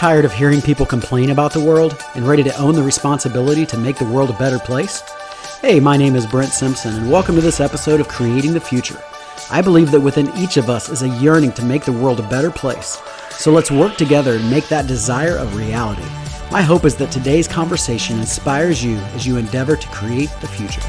Tired of hearing people complain about the world and ready to own the responsibility to make the world a better place? Hey, my name is Brent Simpson, and welcome to this episode of Creating the Future. I believe that within each of us is a yearning to make the world a better place. So let's work together and make that desire a reality. My hope is that today's conversation inspires you as you endeavor to create the future.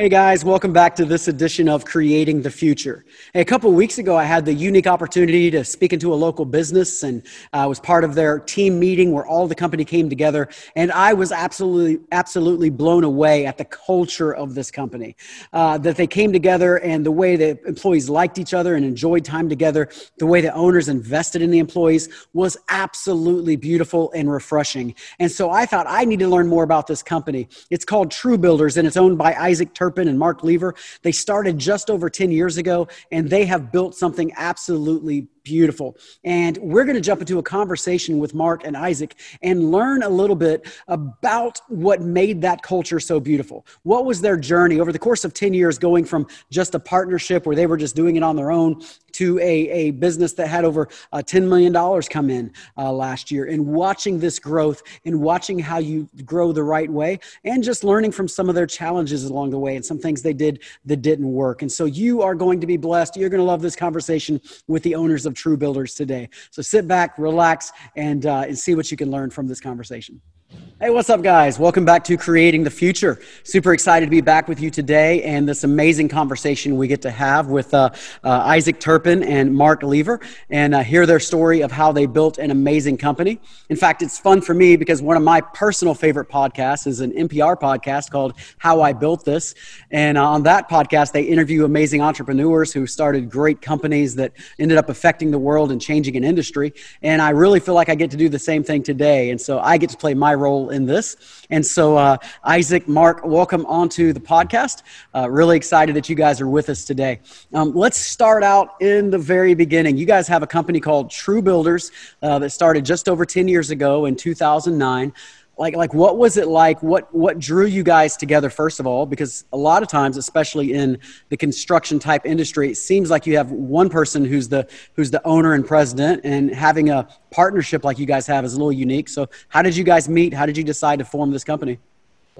Hey guys, welcome back to this edition of Creating the Future. Hey, a couple weeks ago, I had the unique opportunity to speak into a local business and I was part of their team meeting where all the company came together. And I was absolutely, absolutely blown away at the culture of this company. Uh, that they came together and the way the employees liked each other and enjoyed time together, the way the owners invested in the employees was absolutely beautiful and refreshing. And so I thought I need to learn more about this company. It's called True Builders and it's owned by Isaac Turpin Turpin and Mark Lever. They started just over 10 years ago, and they have built something absolutely beautiful. And we're going to jump into a conversation with Mark and Isaac and learn a little bit about what made that culture so beautiful. What was their journey over the course of 10 years going from just a partnership where they were just doing it on their own to a, a business that had over uh, $10 million come in uh, last year and watching this growth and watching how you grow the right way and just learning from some of their challenges along the way and some things they did that didn't work. And so you are going to be blessed. You're going to love this conversation with the owners of True Builders today. So sit back, relax, and, uh, and see what you can learn from this conversation. Hey, what's up, guys? Welcome back to Creating the Future. Super excited to be back with you today and this amazing conversation we get to have with uh, uh, Isaac Turpin and Mark Lever and uh, hear their story of how they built an amazing company. In fact, it's fun for me because one of my personal favorite podcasts is an NPR podcast called How I Built This. And uh, on that podcast, they interview amazing entrepreneurs who started great companies that ended up affecting the world and changing an industry. And I really feel like I get to do the same thing today. And so I get to play my role in this. And so, uh, Isaac, Mark, welcome onto the podcast. Uh, really excited that you guys are with us today. Um, let's start out in the very beginning. You guys have a company called True Builders uh, that started just over 10 years ago in 2009 like like what was it like? What what drew you guys together first of all? Because a lot of times especially in the construction type industry it seems like you have one person who's the who's the owner and president and having a partnership like you guys have is a little unique. So how did you guys meet? How did you decide to form this company?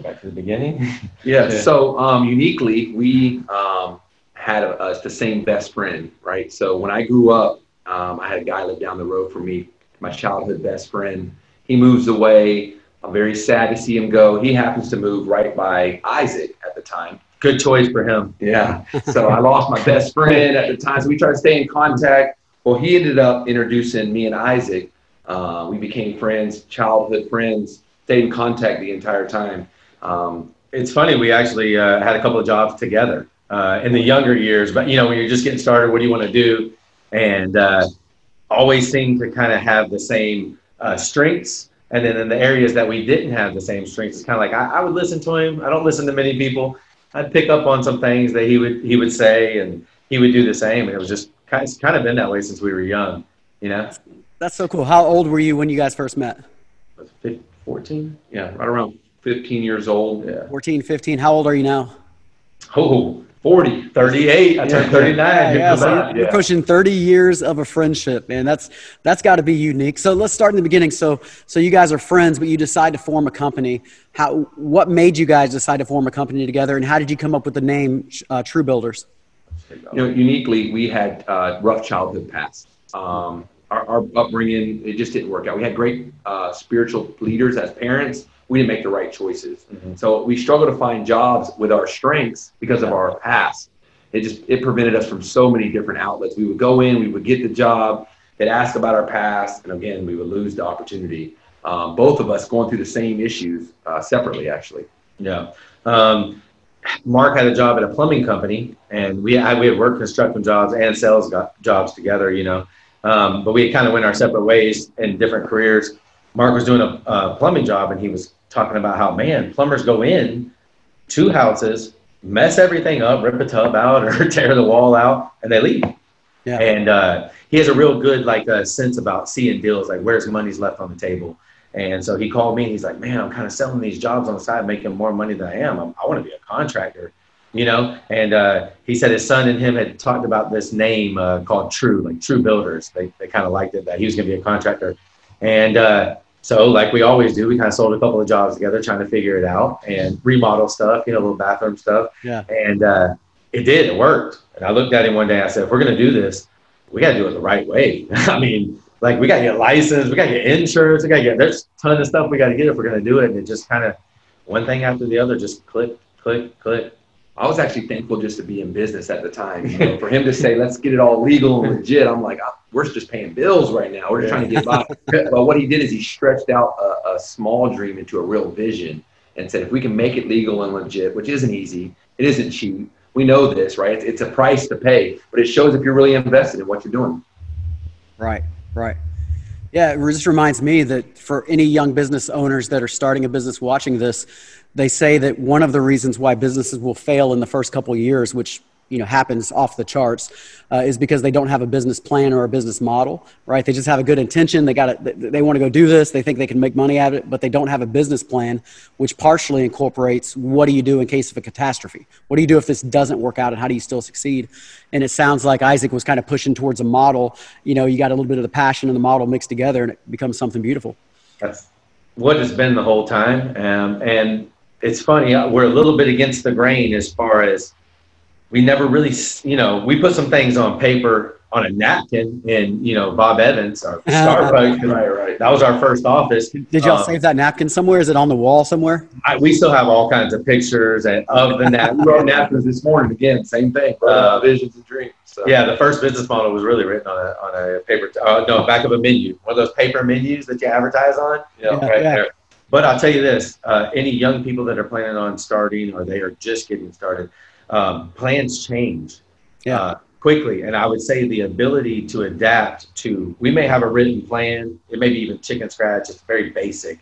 Back to the beginning. Yeah, yeah. so um, uniquely we um, had a, a, the same best friend right? So when i grew up um, i had a guy live down the road from me my childhood best friend. He moves away I'm very sad to see him go. He happens to move right by Isaac at the time. Good choice for him. Yeah. so I lost my best friend at the time. So we tried to stay in contact. Well, he ended up introducing me and Isaac. Uh, we became friends, childhood friends, stayed in contact the entire time. Um, it's funny, we actually uh, had a couple of jobs together uh, in the younger years, but you know, when you're just getting started, what do you want to do? And uh, always seem to kind of have the same uh, strengths and then in the areas that we didn't have the same strengths, it's kind of like I, I, would listen to him. I don't listen to many people. I'd pick up on some things that he would he would say, and he would do the same. And it was just kind of, it's kind of been that way since we were young, you know. That's so cool. How old were you when you guys first met? 14. Yeah, right around 15 years old. Yeah. 14, 15. How old are you now? Oh, 40, 38. I turned 39. Yeah, yeah, so you're, pushing 30 years of a friendship, man. That's that's got to be unique. So let's start in the beginning. So so you guys are friends, but you decide to form a company. How what made you guys decide to form a company together, and how did you come up with the name uh, True Builders? You know, uniquely, we had uh, rough childhood paths Um, our, our, upbringing, it just didn't work out. We had great uh, spiritual leaders as parents we didn't make the right choices. Mm-hmm. So we struggle to find jobs with our strengths because of our past. It just it prevented us from so many different outlets. We would go in, we would get the job, they'd ask about our past, and again we would lose the opportunity. Um, both of us going through the same issues uh, separately, actually. Yeah. Um, Mark had a job at a plumbing company, and we had, we had worked construction jobs and sales jobs together, you know. Um, but we kind of went our separate ways in different careers. Mark was doing a, a plumbing job, and he was talking about how man plumbers go in two houses, mess everything up, rip a tub out or tear the wall out, and they leave. Yeah. And uh, he has a real good like uh, sense about seeing deals, like where's money's left on the table. And so he called me and he's like, man, I'm kind of selling these jobs on the side, making more money than I am. I'm, i want to be a contractor. you know. And uh, he said his son and him had talked about this name uh, called True, like True Builders. They they kind of liked it that he was going to be a contractor, and uh, so like we always do, we kind of sold a couple of jobs together, trying to figure it out and remodel stuff, you know, little bathroom stuff. Yeah. And uh, it did, it worked. And I looked at him one day. And I said, if we're going to do this, we got to do it the right way. I mean, like we got to get licensed, we got to get insurance, we got to get there's a ton of stuff we got to get if we're going to do it. And it just kind of one thing after the other, just click, click, click. I was actually thankful just to be in business at the time. You know, for him to say, "Let's get it all legal and legit," I'm like, "We're just paying bills right now. We're just trying to get by." but what he did is he stretched out a, a, small dream into a real vision and said, "If we can make it legal and legit, which isn't easy, it isn't cheap. We know this, right? It's, it's a price to pay, but it shows if you're really invested in what you're doing." Right. Right. Yeah, it just reminds me that for any young business owners that are starting a business watching this, they say that one of the reasons why businesses will fail in the first couple years, which you know happens off the charts, uh, is because they don't have a business plan or a business model, right? They just have a good intention. They got it. They want to go do this. They think they can make money out of it, but they don't have a business plan, which partially incorporates what do you do in case of a catastrophe? What do you do if this doesn't work out, and how do you still succeed? And it sounds like Isaac was kind of pushing towards a model. You know, you got a little bit of the passion and the model mixed together, and it becomes something beautiful. That's what it's been the whole time, um, and it's funny. Uh, we're a little bit against the grain as far as we never really, you know, we put some things on paper on a napkin and you know, Bob Evans, our star Starbucks. right, right. That was our first office. Did y'all um, save that napkin somewhere? Is it on the wall somewhere? I, we still have all kinds of pictures and of the napkins. we wrote napkins this morning again, same thing. Uh, visions and dreams. So. Yeah, the first business model was really written on a on a paper. Uh, no, back of a menu, one of those paper menus that you advertise on. You know, yeah, right yeah. there. But I'll tell you this: uh, any young people that are planning on starting or they are just getting started, um, plans change yeah. uh, quickly, and I would say the ability to adapt to. We may have a written plan; it may be even chicken scratch. It's very basic,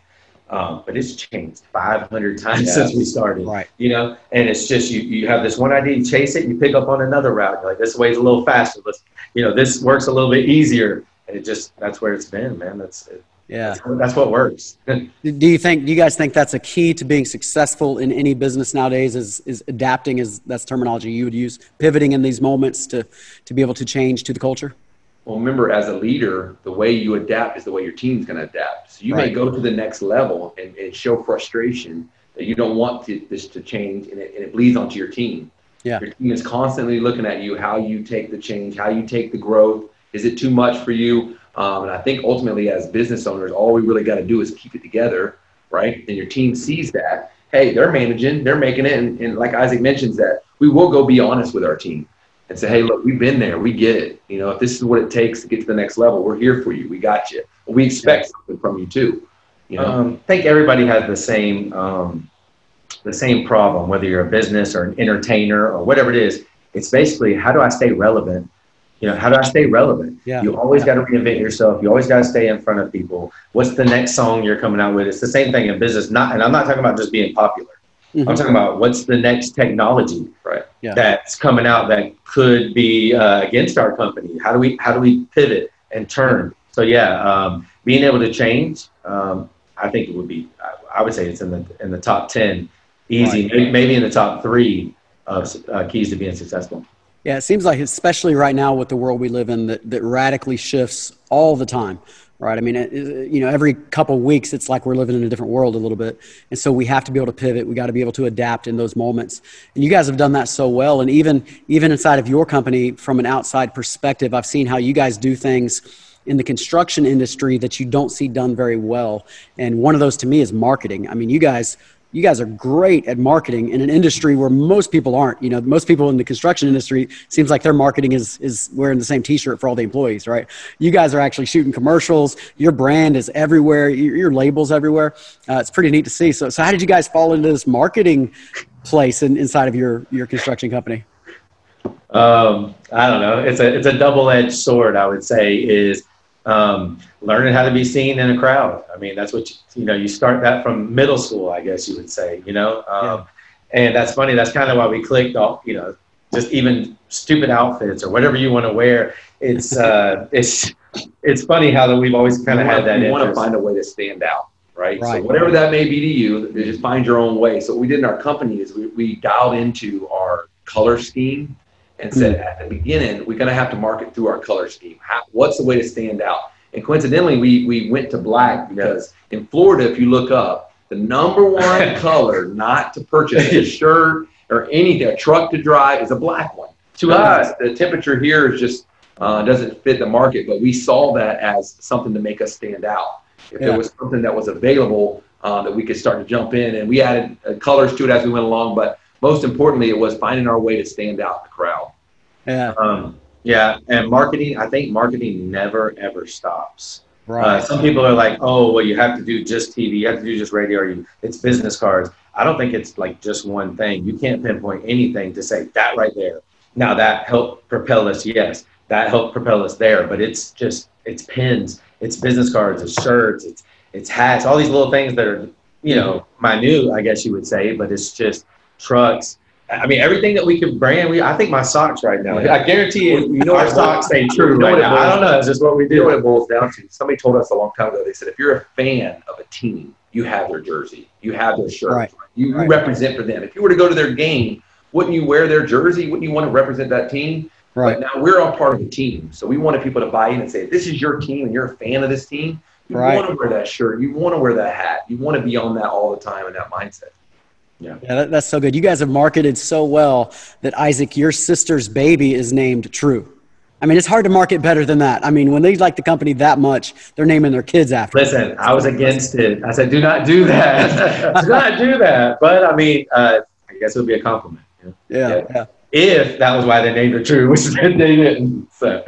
um, but it's changed 500 times yeah. since we started. Right. You know, and it's just you. You have this one idea, you chase it, you pick up on another route. You're like, this way's a little faster. Let's, you know, this works a little bit easier, and it just that's where it's been, man. That's it, yeah, that's, that's what works. do you think? Do you guys think that's a key to being successful in any business nowadays? Is is adapting? Is that's terminology you would use? Pivoting in these moments to to be able to change to the culture. Well, remember, as a leader, the way you adapt is the way your team's going to adapt. So you right. may go to the next level and, and show frustration that you don't want to, this to change, and it, and it bleeds onto your team. Yeah. Your team is constantly looking at you, how you take the change, how you take the growth. Is it too much for you? Um, and I think ultimately, as business owners, all we really got to do is keep it together, right? And your team sees that. Hey, they're managing, they're making it. And, and like Isaac mentions, that we will go be honest with our team and say, hey, look, we've been there, we get it. You know, if this is what it takes to get to the next level, we're here for you. We got you. we expect something from you too. You know, um, I think everybody has the same um, the same problem, whether you're a business or an entertainer or whatever it is. It's basically how do I stay relevant you know, how do I stay relevant? Yeah. You always got to reinvent yourself. You always got to stay in front of people. What's the next song you're coming out with? It's the same thing in business. Not, and I'm not talking about just being popular. Mm-hmm. I'm talking about what's the next technology right. yeah. that's coming out that could be uh, against our company. How do we how do we pivot and turn? So yeah, um, being able to change, um, I think it would be. I would say it's in the in the top ten, easy, right. maybe, maybe in the top three of uh, keys to being successful. Yeah, it seems like, especially right now with the world we live in, that, that radically shifts all the time, right? I mean, it, you know, every couple weeks, it's like we're living in a different world a little bit. And so we have to be able to pivot. We got to be able to adapt in those moments. And you guys have done that so well. And even, even inside of your company, from an outside perspective, I've seen how you guys do things in the construction industry that you don't see done very well. And one of those to me is marketing. I mean, you guys you guys are great at marketing in an industry where most people aren't. You know, most people in the construction industry seems like their marketing is is wearing the same T-shirt for all the employees, right? You guys are actually shooting commercials. Your brand is everywhere. Your, your labels everywhere. Uh, it's pretty neat to see. So, so how did you guys fall into this marketing place in, inside of your your construction company? Um, I don't know. It's a it's a double edged sword. I would say is um, learning how to be seen in a crowd. I mean, that's what you, you, know. You start that from middle school, I guess you would say. You know, um, yeah. and that's funny. That's kind of why we clicked off. You know, just even stupid outfits or whatever you want to wear. It's uh, it's it's funny how that we've always kind of had that. We want to find a way to stand out, right? Right. So whatever that may be to you, just find your own way. So what we did in our company is we, we dialed into our color scheme and said at the beginning, we're going to have to market through our color scheme. How, what's the way to stand out? And coincidentally, we, we went to black because in Florida, if you look up, the number one color not to purchase a shirt or anything, a truck to drive is a black one. To us, the temperature here is just uh, doesn't fit the market, but we saw that as something to make us stand out. If Yeah. there was something that was available uh, that we could start to jump in, and we added uh, colors to it as we went along, but most importantly, it was finding our way to stand out in the crowd. Yeah. Um, yeah, and marketing. I think marketing never ever stops. Uh, some people are like, "Oh, well, you have to do just TV, you have to do just radio, or you, it's business cards." I don't think it's like just one thing. You can't pinpoint anything to say that right there. Now that helped propel us, yes, that helped propel us there. But it's just it's pins, it's business cards, it's shirts, it's it's hats, all these little things that are you know minute, I guess you would say. But it's just trucks. I mean, everything that we can brand. We I think my socks right now. I guarantee you, You know our socks stay you true know right now. I don't know. It's just what we You know what do. it boils down to? Somebody told us a long time ago. They said if you're a fan of a team, you have their jersey, you have their shirt, Right. you, you Right. represent for them. If you were to go to their game, wouldn't you wear their jersey? Wouldn't you want to represent that team? Right. But now we're all part of the team, so we wanted people to buy in and say, "This is your team, and you're a fan of this team. You Right. want to wear that shirt. You want to wear that hat. You want to be on that all the time in that mindset." Yeah, that, that's so good. You guys have marketed so well that Isaac, your sister's baby is named True. I mean, it's hard to market better than that. I mean, when they like the company that much, they're naming their kids after. it. Listen, I was against it. I said, "Do not do that. do not do that." But I mean, uh, I guess it would be a compliment you know? Yeah, yeah. if that was why they named it True, which they didn't. So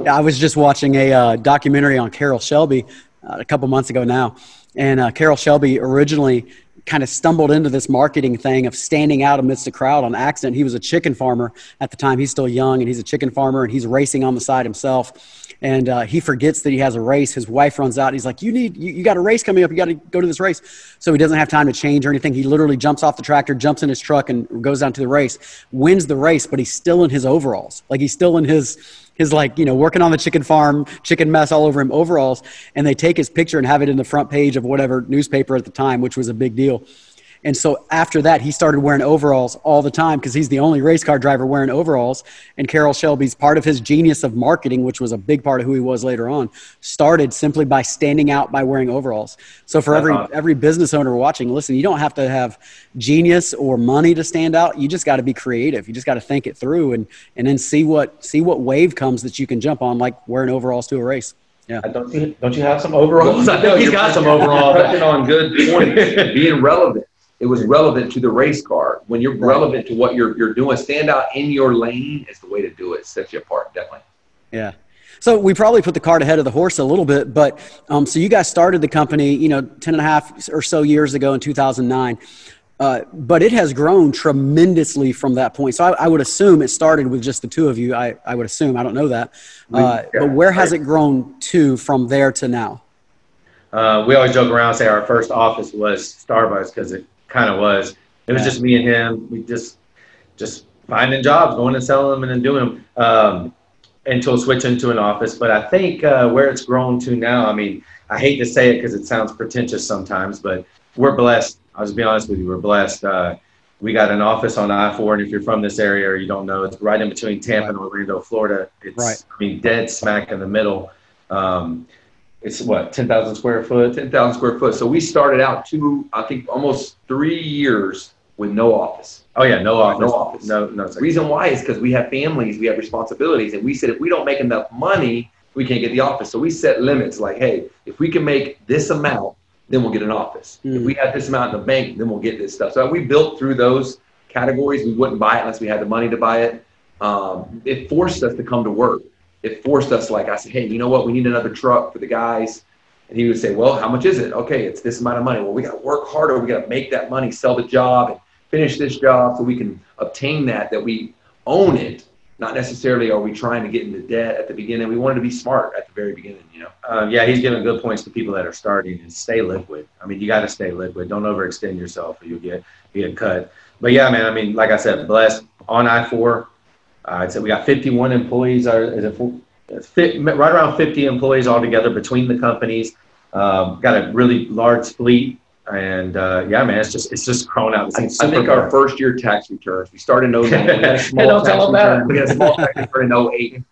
Yeah, I was just watching a uh, documentary on Carroll Shelby uh, a couple months ago now, and uh, Carroll Shelby originally kind of stumbled into this marketing thing of standing out amidst the crowd on accident. He was a chicken farmer at the time. He's still young, and he's a chicken farmer, and he's racing on the side himself. And uh, he forgets that he has a race. His wife runs out. And he's like, "You need, you, you got a race coming up. You got to go to this race." So he doesn't have time to change or anything. He literally jumps off the tractor, jumps in his truck, and goes down to the race. Wins the race, but he's still in his overalls. Like he's still in his his like you know working on the chicken farm chicken mess all over him overalls and they take his picture and have it in the front page of whatever newspaper at the time which was a big deal and so after that he started wearing overalls all the time because he's the only race car driver wearing overalls and carroll shelby's part of his genius of marketing which was a big part of who he was later on started simply by standing out by wearing overalls so for That's every awesome. every business owner watching listen you don't have to have genius or money to stand out you just got to be creative you just got to think it through and and then see what see what wave comes that you can jump on like wearing overalls to a race yeah don't you don't you have some overalls? I know he's got some overalls. touching on good points. Being relevant. It was relevant to the race car. When you're Right. relevant to what you're you're doing, stand out in your lane is the way to do it. Sets you apart, definitely. Yeah. So we probably put the cart ahead of the horse a little bit, but um, so you guys started the company, you know, 10 and a half or so years ago in 2009. Uh, but it has grown tremendously from that point. So I, I would assume it started with just the two of you. I, I would assume. I don't know that. Uh, yeah, but where has right. it grown to from there to now? Uh, we always joke around and say our first office was Starbucks because it kind of was. It was Yeah. just me and him. We just just finding jobs, going and selling them, and then doing them um, until switching to an office. But I think uh, where it's grown to now, I mean, I hate to say it because it sounds pretentious sometimes, but we're blessed. I'll just be honest with you. We're blessed. Uh, we got an office on I-4, and if you're from this area or you don't know, it's right in between Tampa and Orlando, Florida. It's, Right. I mean, dead smack in the middle. Um, it's what, 10,000 square foot? Ten thousand square foot. So we started out two, I think, almost three years with no office. Oh yeah, no office. No office. No, no. The reason why is because we have families, we have responsibilities, and we said if we don't make enough money, we can't get the office. So we set limits like, hey, if we can make this amount, then we'll get an office. If Mm. we have this amount in the bank, then we'll get this stuff. So we built through those categories. We wouldn't buy it unless we had the money to buy it. Um, it forced us to come to work. It forced us, like I said, hey, you know what? We need another truck for the guys. And he would say, well, how much is it? Okay, it's this amount of money. Well, we got to work harder. We got to make that money, sell the job, and finish this job so we can obtain that, that we own it. Not necessarily are we trying to get into debt at the beginning. We wanted to be smart at the very beginning, you know. Um, yeah, he's giving good points to people that are starting and stay liquid. I mean, you got to stay liquid. Don't overextend yourself or you'll get get cut. But yeah, man. I mean, like I said, blessed on I four. Uh, I'd say we got 51 employees. Are is it full- fit, right around 50 employees altogether between the companies. Um, got a really large fleet, and uh, yeah, man, it's just it's just grown out. I, I think our first year tax returns, we started in 09. We had a small tax return. We had a small tax return in 08,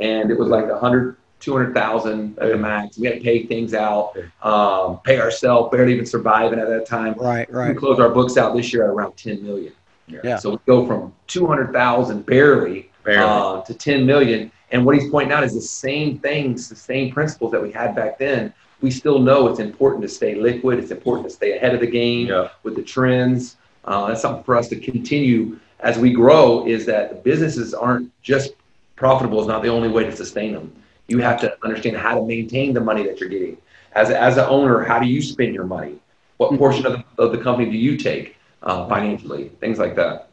and it was like 100, 200,000 at the max. We had to pay things out, um, pay ourselves, barely even surviving at that time. Right, right. We closed our books out this year at around 10 million. Yeah. So we go from 200,000 barely, Barely. Uh, to 10 million. And what he's pointing out is the same things, the same principles that we had back then. We still know it's important to stay liquid. It's important to stay ahead of the game Yeah. with the trends. Uh, that's something for us to continue as we grow. Is that businesses aren't just profitable is not the only way to sustain them. You have to understand how to maintain the money that you're getting. As as an owner, how do you spend your money? What portion of the, of the company do you take uh, financially? Things like that.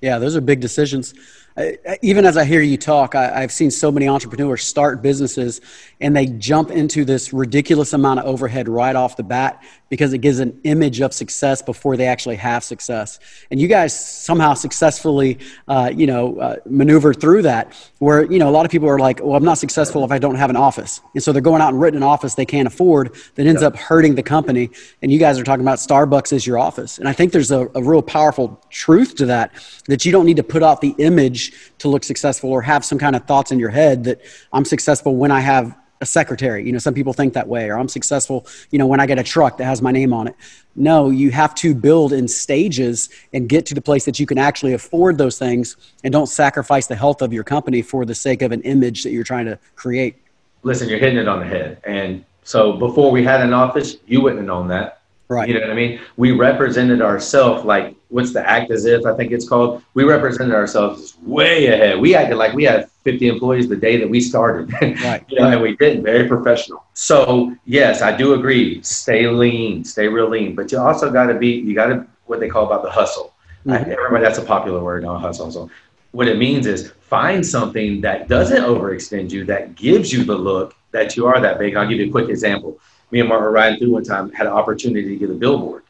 Yeah, those are big decisions. I, even as I hear you talk, I, I've seen so many entrepreneurs start businesses and they jump into this ridiculous amount of overhead right off the bat because it gives an image of success before they actually have success. And you guys somehow successfully, uh, you know, uh, maneuver through that. Where you know a lot of people are like, "Well, I'm not successful if I don't have an office," and so they're going out and renting an office they can't afford that ends up hurting the company. And you guys are talking about Starbucks as your office, and I think there's a, a real powerful truth to that that you don't need to put out the image to look successful or have some kind of thoughts in your head that I'm successful when I have a secretary. You know, some people think that way, or I'm successful, you know, when I get a truck that has my name on it. No, you have to build in stages and get to the place that you can actually afford those things and don't sacrifice the health of your company for the sake of an image that you're trying to create. Listen, you're hitting it on the head. And so before we had an office, you wouldn't have known that. Right. You know what I mean? We represented ourselves like what's the act as if I think it's called. We represented ourselves way ahead. We acted like we had 50 employees the day that we started. Right. you know, and we didn't. Very professional. So yes, I do agree. Stay lean, stay real lean. But you also got to be. You got to what they call about the hustle. I- Mhm. everybody, that's a popular word now. Hustle. So what it means is find something that doesn't overextend you, that gives you the look that you are that big. I'll give you a quick example. Me and Mark were riding through one time, had an opportunity to get a billboard.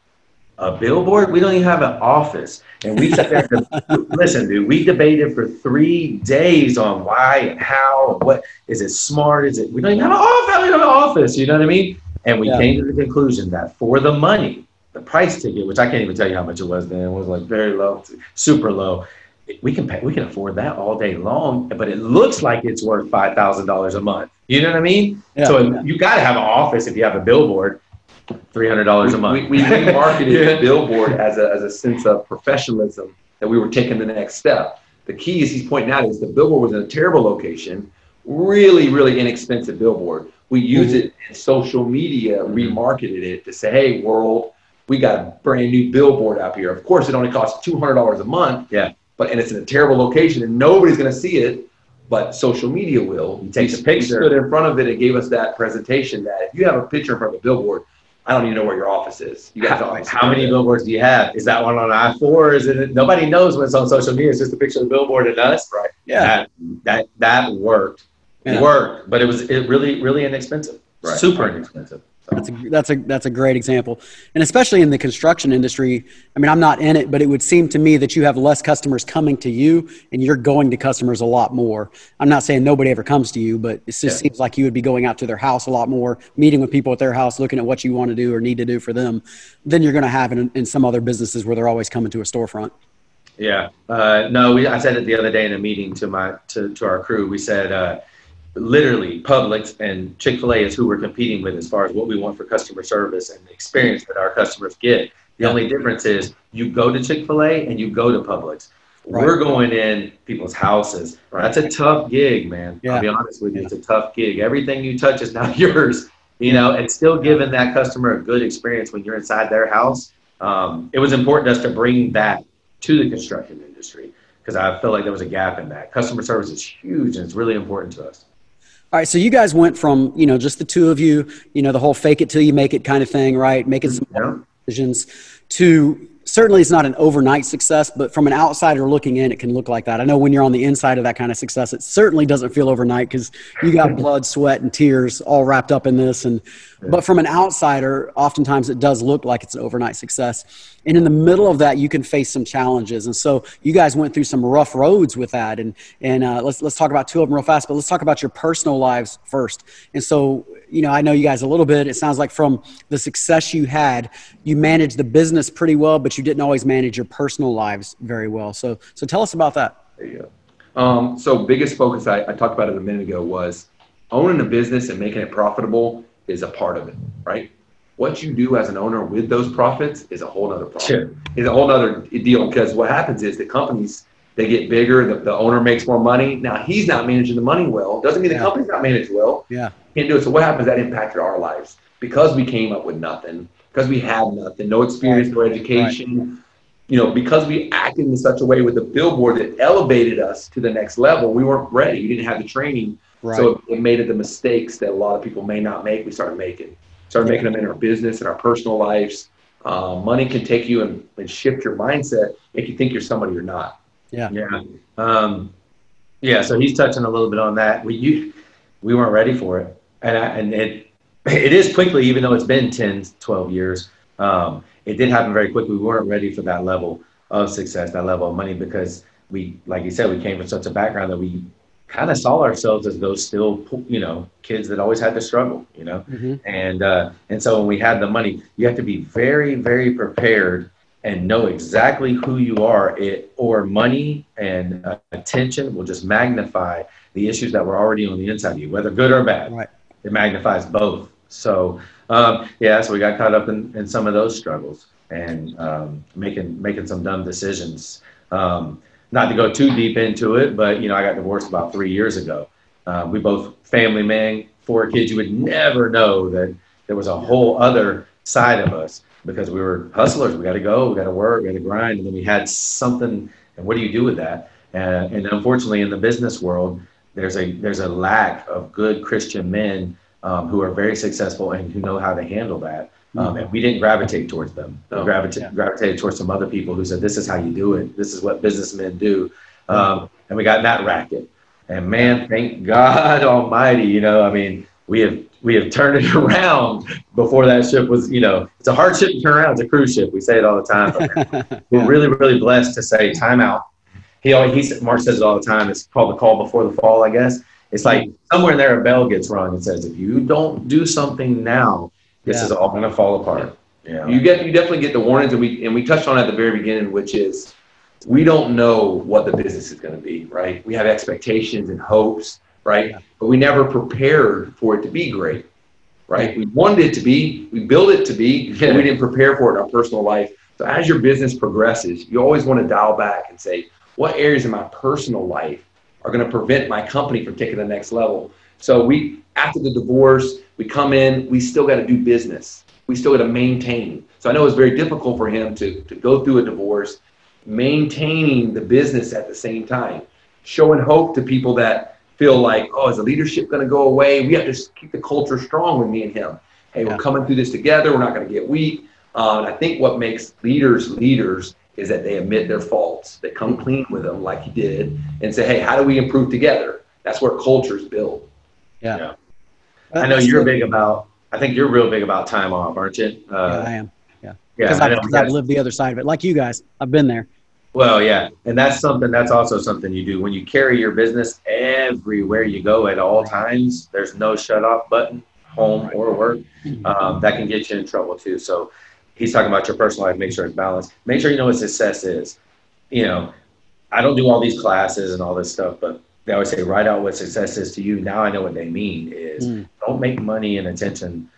A billboard? We don't even have an office. And we sat there, listen, dude, we debated for three days on why and how and what is it smart? Is it, we don't even have an office, we don't have an office, you know what I mean? And we Yeah. came to the conclusion that for the money, the price ticket, which I can't even tell you how much it was then, it was like very low, super low. We can pay, we can afford that all day long, but it looks like it's worth five thousand dollars a month. You know what I mean? Yeah, so yeah. you got to have an office if you have a billboard, three hundred dollars a month. we, we marketed Yeah. the billboard as a, as a sense of professionalism that we were taking the next step. The key is he's pointing out is the billboard was in a terrible location, really, really inexpensive billboard. We used mm-hmm. it in social media, remarketed it to say, hey, world, we got a brand new billboard out here. Of course, it only costs $200 a month. Yeah. But, and it's in a terrible location and nobody's going to see it, but social media will. You take a picture. Stood in front of it and gave us that presentation that if you have a picture in front of a billboard, I don't even know where your office is. You guys How, how many billboards do you have? Is that one on I four? Is it? Nobody knows when it's on social media. It's just a picture of the billboard and us. Right. Yeah. That that that worked. Yeah. Worked, but it was it really really inexpensive. Right. Super inexpensive. So, That's a, that's a that's a great example, and especially in the construction industry. I mean, I'm not in it, but it would seem to me that you have less customers coming to you, and you're going to customers a lot more. I'm not saying nobody ever comes to you, but it just Yeah. seems like you would be going out to their house a lot more, meeting with people at their house, looking at what you want to do or need to do for them, than you're going to have in, in some other businesses where they're always coming to a storefront. yeah. Uh, no, we, I said it the other day in a meeting to my to, to our crew. We said uh, literally Publix and Chick Fil A is who we're competing with as far as what we want for customer service and the experience that our customers get. The only difference is you go to Chick Fil A and you go to Publix. Right. We're going in people's houses. That's a tough gig, man. Yeah. I'll be honest with you. It's a tough gig. Everything you touch is now yours. You know, and still giving that customer a good experience when you're inside their house. Um, it was important to us to bring that to the construction industry because I feel like there was a gap in that. Customer service is huge and it's really important to us. All right, so you guys went from you know just the two of you, you know the whole fake it till you make it kind of thing, right? Making some Yeah. decisions to certainly it's not an overnight success, but from an outsider looking in, it can look like that. I know when you're on the inside of that kind of success, it certainly doesn't feel overnight because you got blood, sweat, and tears all wrapped up in this. And but from an outsider, oftentimes it does look like it's an overnight success. And in the middle of that you can face some challenges. And so you guys went through some rough roads with that. And and uh, let's let's talk about two of them real fast but let's talk about your personal lives first. And so you know i know you guys a little bit. It sounds like from the success you had you managed the business pretty well but you didn't always manage your personal lives very well. So so tell us about that. Go. Um, so biggest focus I, I talked about it a minute ago was owning a business and making it profitable is a part of it right what you do as an owner with those profits is a whole other problem. Sure. Is a whole other deal because what happens is the companies they get bigger, the, the owner makes more money. Now he's not managing the money well. Doesn't mean the company's not managed well. Yeah. Can't do it. So what happens? That impacted our lives because we came up with nothing, because we had nothing, no experience, right. no education. Right. You know, because we acted in such a way with the billboard that elevated us to the next level, we weren't ready. We didn't have the training. Right. So it made it the mistakes that a lot of people may not make. We started making start making them in our business and our personal lives. Uh, money can take you and, and, shift your mindset, make you think you're somebody you're not. Yeah. Yeah. Um, yeah. So he's touching a little bit on that. We, you, we weren't ready for it. And, I, and it, it is quickly, even though it's been 10, 12 years, um, it did happen very quickly. We weren't ready for that level of success, that level of money, because we, like you said, we came from such a background that we kind of saw ourselves as those still, you know, kids that always had to struggle, you know, mm-hmm. and uh, and so when we had the money, you have to be very, very prepared and know exactly who you are. It or money and uh, attention will just magnify the issues that were already on the inside of you, whether good or bad. Right. It magnifies both. So um, yeah, so we got caught up in, in some of those struggles and um, making making some dumb decisions. Um, not to go too deep into it, but you know, I got divorced about three years ago. Uh, we both family man, four kids. You would never know that there was a whole other side of us because we were hustlers. We got to go, we got to work, we got to grind, and then we had something. And what do you do with that? And, and unfortunately, in the business world, there's a there's a lack of good Christian men um, who are very successful and who know how to handle that. Um, and we didn't gravitate towards them. We oh, gravita- yeah. gravitated towards some other people who said, "This is how you do it. This is what businessmen do." Um, and we got in that racket. And man, thank God Almighty, you know, I mean, we have we have turned it around. Before that ship was, you know, it's a hard ship to turn around. It's a cruise ship. We say it all the time. But we're really, really blessed to say time out. He always, he Mark says it all the time. It's called the call before the fall, I guess. It's like somewhere in there a bell gets rung and says, if you don't do something now, this yeah. is all going to fall apart. Yeah. You get you definitely get the warnings, and we and we touched on at the very beginning, which is we don't know what the business is going to be, right? We have expectations and hopes, right? Yeah. But we never prepared for it to be great, right? We wanted it to be, we built it to be, but we didn't prepare for it in our personal life. So as your business progresses, you always want to dial back and say, what areas in my personal life are going to prevent my company from taking the next level? So we, after the divorce, we come in, we still got to do business. We still got to maintain. So I know it's very difficult for him to, to go through a divorce, maintaining the business at the same time, showing hope to people that feel like, oh, is the leadership going to go away? We have to keep the culture strong with me and him. Hey, yeah. we're coming through this together. We're not going to get weak. Uh, and I think what makes leaders leaders is that they admit their faults. They come clean with them, like he did, and say, hey, how do we improve together? That's where cultures build. Yeah. yeah. I know you're big about. I think you're real big about time off, aren't you? Uh, yeah, I am. Yeah. Because yeah, I've, I've lived the other side of it, like you guys. I've been there. Well, yeah, and that's something. That's also something you do when you carry your business everywhere you go at all times. There's no shut off button, home or work. Mm-hmm. Um, that can get you in trouble too. So he's talking about your personal life. Make sure it's balanced. Make sure you know what success is. You know, I don't do all these classes and all this stuff, but they always say write out what success is to you. Now I know what they mean is mm. don't make money and attention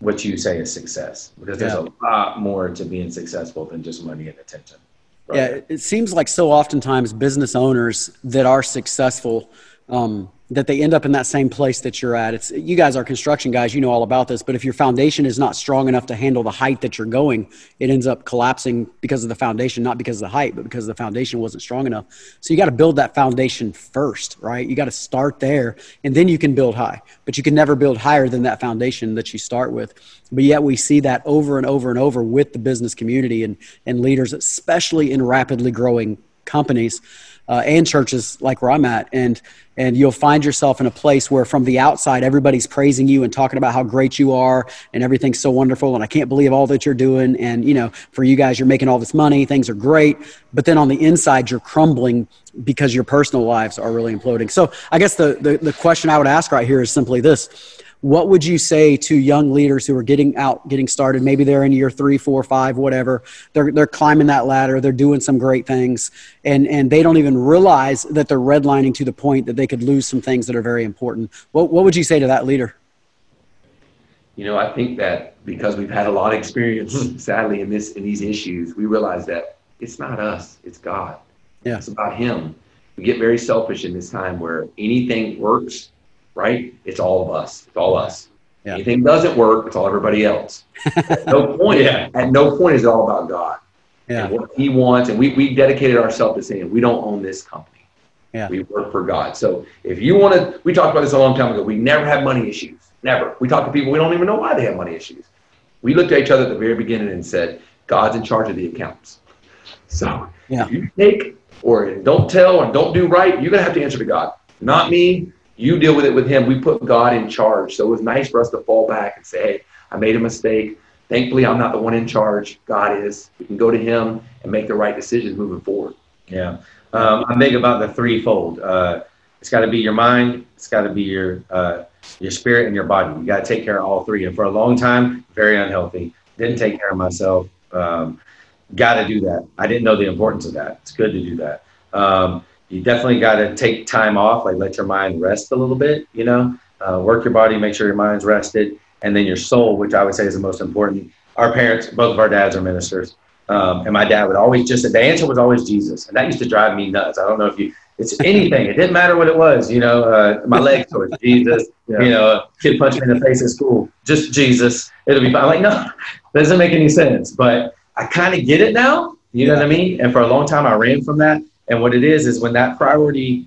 what you say is success because there's a lot more to being successful than just money and attention. Right? Yeah, it seems like so oftentimes business owners that are successful um, that they end up in that same place that you're at. It's you guys are construction guys, you know all about this, but if your foundation is not strong enough to handle the height that you're going, it ends up collapsing because of the foundation, not because of the height, but because the foundation wasn't strong enough. So you got to build that foundation first, right? You got to start there and then you can build high. But you can never build higher than that foundation that you start with. But yet we see that over and over and over with the business community and and leaders, especially in rapidly growing companies uh, and churches like where I'm at, and and you'll find yourself in a place where from the outside everybody's praising you and talking about how great you are and everything's so wonderful. And I can't believe all that you're doing. And you know for you guys you're making all this money. Things are great. But then on the inside you're crumbling because your personal lives are really imploding. So I guess the the, the question I would ask right here is simply this what would you say to young leaders who are getting out, getting started? Maybe they're in year three, four, five, whatever. They're, they're climbing that ladder. They're doing some great things and, and they don't even realize that they're redlining to the point that they could lose some things that are very important. What, what would you say to that leader? You know, I think that because we've had a lot of experience, sadly, in this, in these issues, we realize that it's not us, it's God. Yeah. It's about him. We get very selfish in this time where anything works right? It's all of us. It's all us. Yeah. Anything doesn't work, it's all everybody else. at no point, yeah. at no point is it all about God. Yeah. And what he wants, and we, we dedicated ourselves to saying we don't own this company. Yeah. We work for God. So if you want to, we talked about this a long time ago. We never have money issues. Never. We talk to people, we don't even know why they have money issues. We looked at each other at the very beginning and said, God's in charge of the accounts. So yeah. if you take or don't tell or don't do right, you're going to have to answer to God. Not me, you deal with it with him. We put God in charge. So it was nice for us to fall back and say, hey, I made a mistake. Thankfully, I'm not the one in charge. God is. We can go to him and make the right decisions moving forward. Yeah. Um, I'm about the threefold. Uh, it's got to be your mind, it's got to be your uh, your spirit, and your body. You got to take care of all three. And for a long time, very unhealthy. Didn't take care of myself. Um, got to do that. I didn't know the importance of that. It's good to do that. Um, you definitely got to take time off, like let your mind rest a little bit, you know, uh, work your body, make sure your mind's rested. And then your soul, which I would say is the most important. Our parents, both of our dads are ministers. Um, and my dad would always just, the answer was always Jesus. And that used to drive me nuts. I don't know if you, it's anything. It didn't matter what it was, you know, uh, my legs towards Jesus, yeah. you know, kid punched me in the face at school, just Jesus. It'll be fine. I'm like, no, that doesn't make any sense. But I kind of get it now. You know what I mean? And for a long time, I ran from that. And what it is is when that priority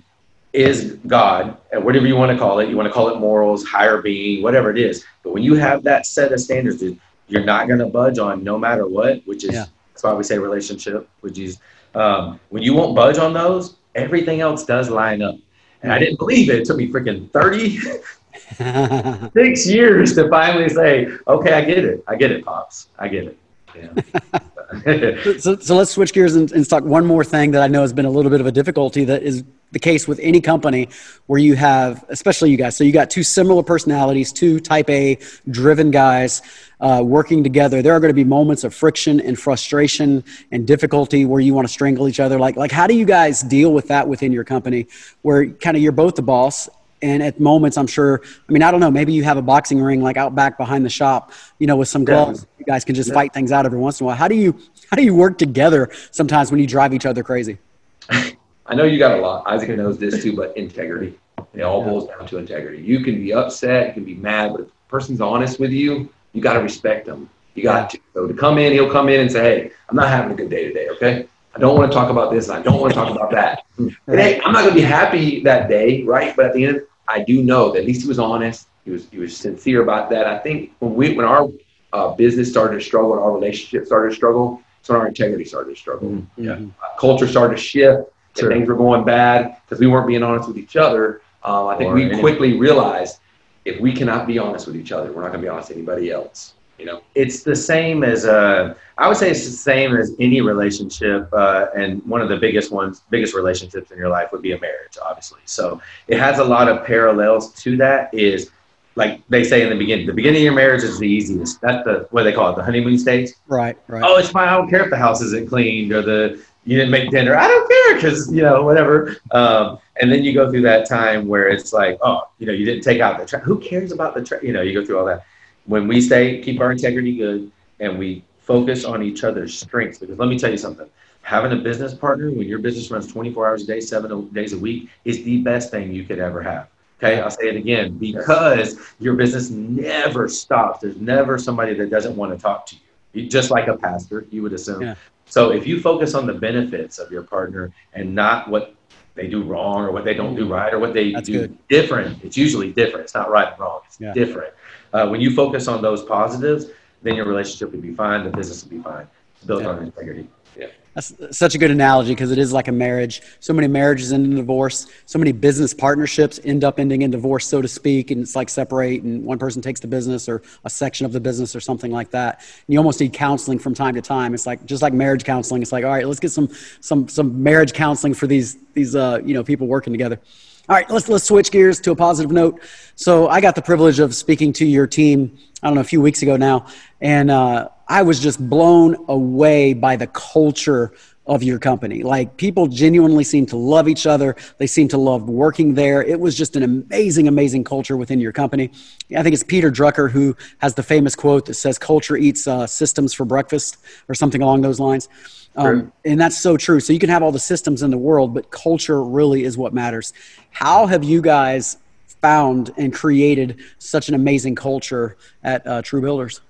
is God, and whatever you want to call it, you want to call it morals, higher being, whatever it is. But when you have that set of standards you're not going to budge on no matter what, which is yeah. that's why we say relationship with Jesus. Um, when you won't budge on those, everything else does line up. And I didn't believe it. It took me freaking 36 years to finally say, okay, I get it. I get it, Pops. I get it. So, so let's switch gears and, and talk one more thing that I know has been a little bit of a difficulty that is the case with any company where you have, especially you guys. So you got two similar personalities, two type A driven guys uh, working together. There are going to be moments of friction and frustration and difficulty where you want to strangle each other. Like, like how do you guys deal with that within your company where kind of you're both the boss and at moments i'm sure i mean i don't know maybe you have a boxing ring like out back behind the shop you know with some gloves. Yeah. you guys can just yeah. fight things out every once in a while. How do you how do you work together sometimes when you drive each other crazy? I know you got a lot isaac knows this too but integrity. It all yeah. boils down to integrity. You can be upset you can be mad but if a person's honest with you you got to respect them. You got to. So to come in he'll come in and say hey i'm not having a good day today okay I don't want to talk about this and I don't want to talk about that. And hey, I'm not going to be happy that day, right? But at the end, I do know that at least he was honest. He was he was sincere about that. I think when we when our uh, business started to struggle and our relationship started to struggle, so our integrity started to struggle. Mm-hmm. Yeah, uh, culture started to shift. Sure. things were going bad because we weren't being honest with each other. Um, I think or we any- quickly realized if we cannot be honest with each other, we're not going to be honest with anybody else. You know, it's the same as uh, I would say it's the same as any relationship, uh, and one of the biggest ones, biggest relationships in your life would be a marriage, obviously. So it has a lot of parallels to that. Is like they say in the beginning, the beginning of your marriage is the easiest. That's the what they call it, the honeymoon stage. Right, right. Oh, it's fine. I don't care if the house isn't cleaned or the you didn't make dinner. I don't care because you know whatever. Um, and then you go through that time where it's like, oh, you know, you didn't take out the trash. Who cares about the trash? You know, you go through all that when we stay, keep our integrity good, and we focus on each other's strengths. Because let me tell you something having a business partner when your business runs 24 hours a day, seven days a week is the best thing you could ever have. Okay, I'll say it again because your business never stops. There's never somebody that doesn't want to talk to you. Just like a pastor, you would assume. Yeah. So if you focus on the benefits of your partner and not what they do wrong or what they don't do right or what they That's do good. different, it's usually different. It's not right and wrong. It's yeah. different. Uh, when you focus on those positives, then your relationship will be fine. The business will be fine. It's built yeah. on integrity. Yeah. That's such a good analogy because it is like a marriage. So many marriages end in divorce. So many business partnerships end up ending in divorce, so to speak. And it's like separate, and one person takes the business or a section of the business or something like that. And you almost need counseling from time to time. It's like just like marriage counseling. It's like, all right, let's get some some some marriage counseling for these these uh, you know people working together. All right, let's let's switch gears to a positive note. So I got the privilege of speaking to your team. I don't know a few weeks ago now, and uh, I was just blown away by the culture of your company. Like people genuinely seem to love each other. They seem to love working there. It was just an amazing, amazing culture within your company. I think it's Peter Drucker who has the famous quote that says, "Culture eats uh, systems for breakfast," or something along those lines. Um, and that's so true. So you can have all the systems in the world, but culture really is what matters. How have you guys found and created such an amazing culture at uh, TruBuilders?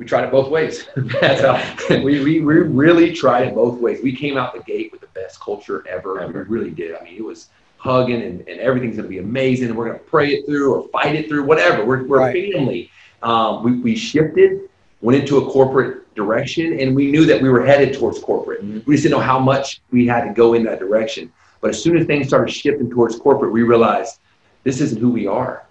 We tried it both ways. That's how we, we, we really tried it both ways. We came out the gate with the best culture ever. ever. We really did. I mean, it was hugging and, and everything's going to be amazing and we're going to pray it through or fight it through, whatever. We're, we're right. family. Um, we, we shifted, went into a corporate direction, and we knew that we were headed towards corporate. Mm-hmm. We just didn't know how much we had to go in that direction. But as soon as things started shifting towards corporate, we realized this isn't who we are.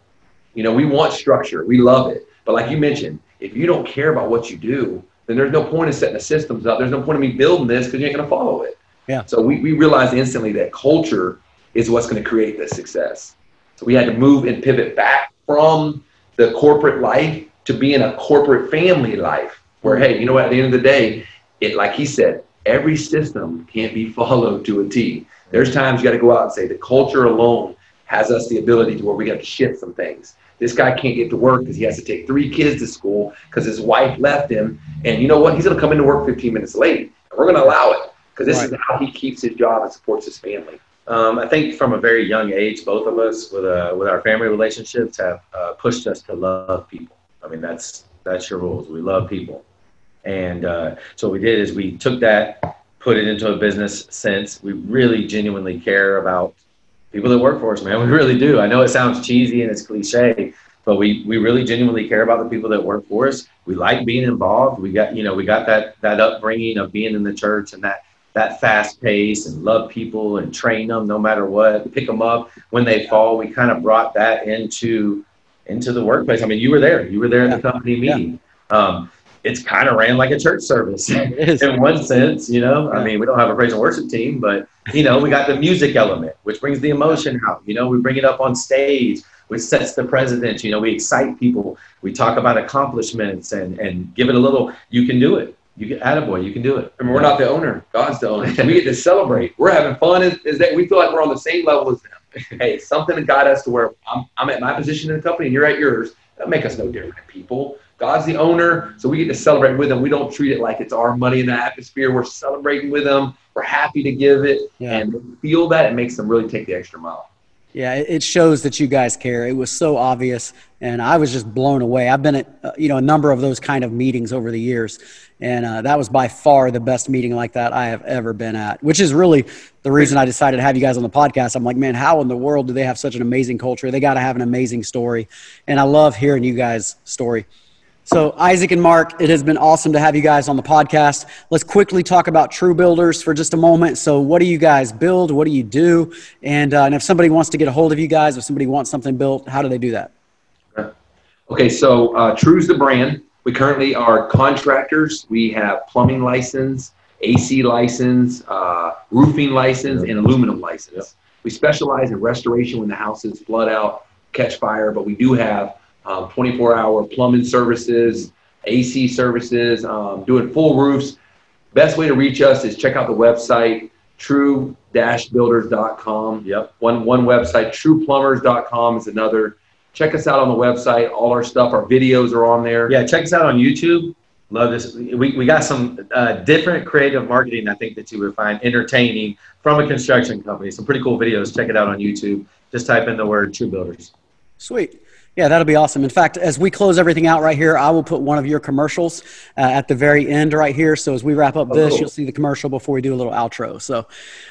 You know, we want structure, we love it. But like you mentioned, if you don't care about what you do, then there's no point in setting the systems up. There's no point in me building this because you ain't going to follow it. Yeah. So we, we realized instantly that culture is what's going to create the success. So we had to move and pivot back from the corporate life to being a corporate family life where hey, you know what? At the end of the day, it like he said, every system can't be followed to a T. There's times you got to go out and say the culture alone has us the ability to where we got to shift some things. This guy can't get to work because he has to take three kids to school because his wife left him. And you know what? He's going to come into work 15 minutes late. And we're going to allow it because this right. is how he keeps his job and supports his family. Um, I think from a very young age, both of us with uh, with our family relationships have uh, pushed us to love people. I mean, that's that's your rules. We love people. And uh, so what we did is we took that, put it into a business sense. We really genuinely care about people that work for us, man. We really do. I know it sounds cheesy and it's cliche, but we, we really genuinely care about the people that work for us. We like being involved. We got, you know, we got that, that upbringing of being in the church and that, that fast pace and love people and train them no matter what, pick them up when they fall. We kind of brought that into, into the workplace. I mean, you were there, you were there in the company meeting. Yeah. Um, it's kind of ran like a church service in one sense, you know. I mean, we don't have a praise and worship team, but you know, we got the music element, which brings the emotion out. You know, we bring it up on stage, which sets the president. You know, we excite people. We talk about accomplishments and and give it a little. You can do it. You get attaboy, you can do it. I And we're not the owner. God's the owner. we get to celebrate. We're having fun. Is, is that we feel like we're on the same level as them. hey, something got us to where I'm, I'm at my position in the company and you're at yours. That make us no different people. God's the owner, so we get to celebrate with him. We don't treat it like it's our money in the atmosphere. We're celebrating with them. We're happy to give it, yeah. and feel that it makes them really take the extra mile. Yeah, it shows that you guys care. It was so obvious, and I was just blown away. I've been at uh, you know a number of those kind of meetings over the years, and uh, that was by far the best meeting like that I have ever been at. Which is really the reason I decided to have you guys on the podcast. I'm like, man, how in the world do they have such an amazing culture? They got to have an amazing story, and I love hearing you guys' story. So, Isaac and Mark, it has been awesome to have you guys on the podcast. Let's quickly talk about True Builders for just a moment. So, what do you guys build? What do you do? And, uh, and if somebody wants to get a hold of you guys, if somebody wants something built, how do they do that? Okay, so uh, True's the brand. We currently are contractors. We have plumbing license, AC license, uh, roofing license, and aluminum license. We specialize in restoration when the houses flood out, catch fire, but we do have um, 24 hour plumbing services, AC services, um, doing full roofs. Best way to reach us is check out the website, true-builders.com. Yep. One, one website, trueplumbers.com is another. Check us out on the website. All our stuff, our videos are on there. Yeah, check us out on YouTube. Love this. We, we got some uh, different creative marketing, I think, that you would find entertaining from a construction company. Some pretty cool videos. Check it out on YouTube. Just type in the word True Builders. Sweet. Yeah, that'll be awesome. In fact, as we close everything out right here, I will put one of your commercials uh, at the very end right here. So as we wrap up oh, this, cool. you'll see the commercial before we do a little outro. So,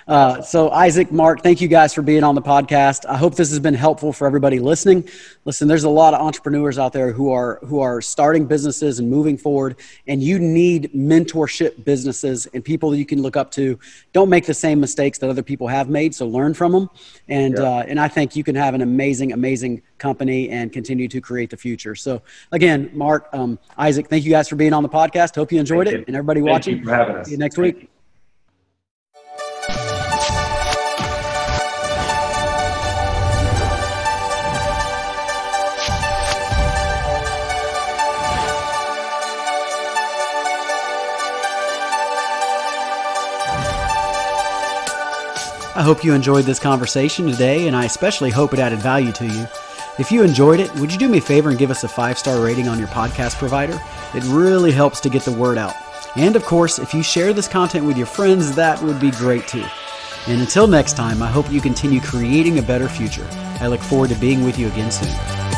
uh, so Isaac, Mark, thank you guys for being on the podcast. I hope this has been helpful for everybody listening. Listen, there's a lot of entrepreneurs out there who are who are starting businesses and moving forward, and you need mentorship businesses and people that you can look up to. Don't make the same mistakes that other people have made. So learn from them, and yeah. uh, and I think you can have an amazing, amazing company and continue to create the future. So again, Mark, um, Isaac, thank you guys for being on the podcast. Hope you enjoyed thank it, you. and everybody thank watching. You for having us. See you next thank week. You. I hope you enjoyed this conversation today, and I especially hope it added value to you. If you enjoyed it, would you do me a favor and give us a five star rating on your podcast provider? It really helps to get the word out. And of course, if you share this content with your friends, that would be great too. And until next time, I hope you continue creating a better future. I look forward to being with you again soon.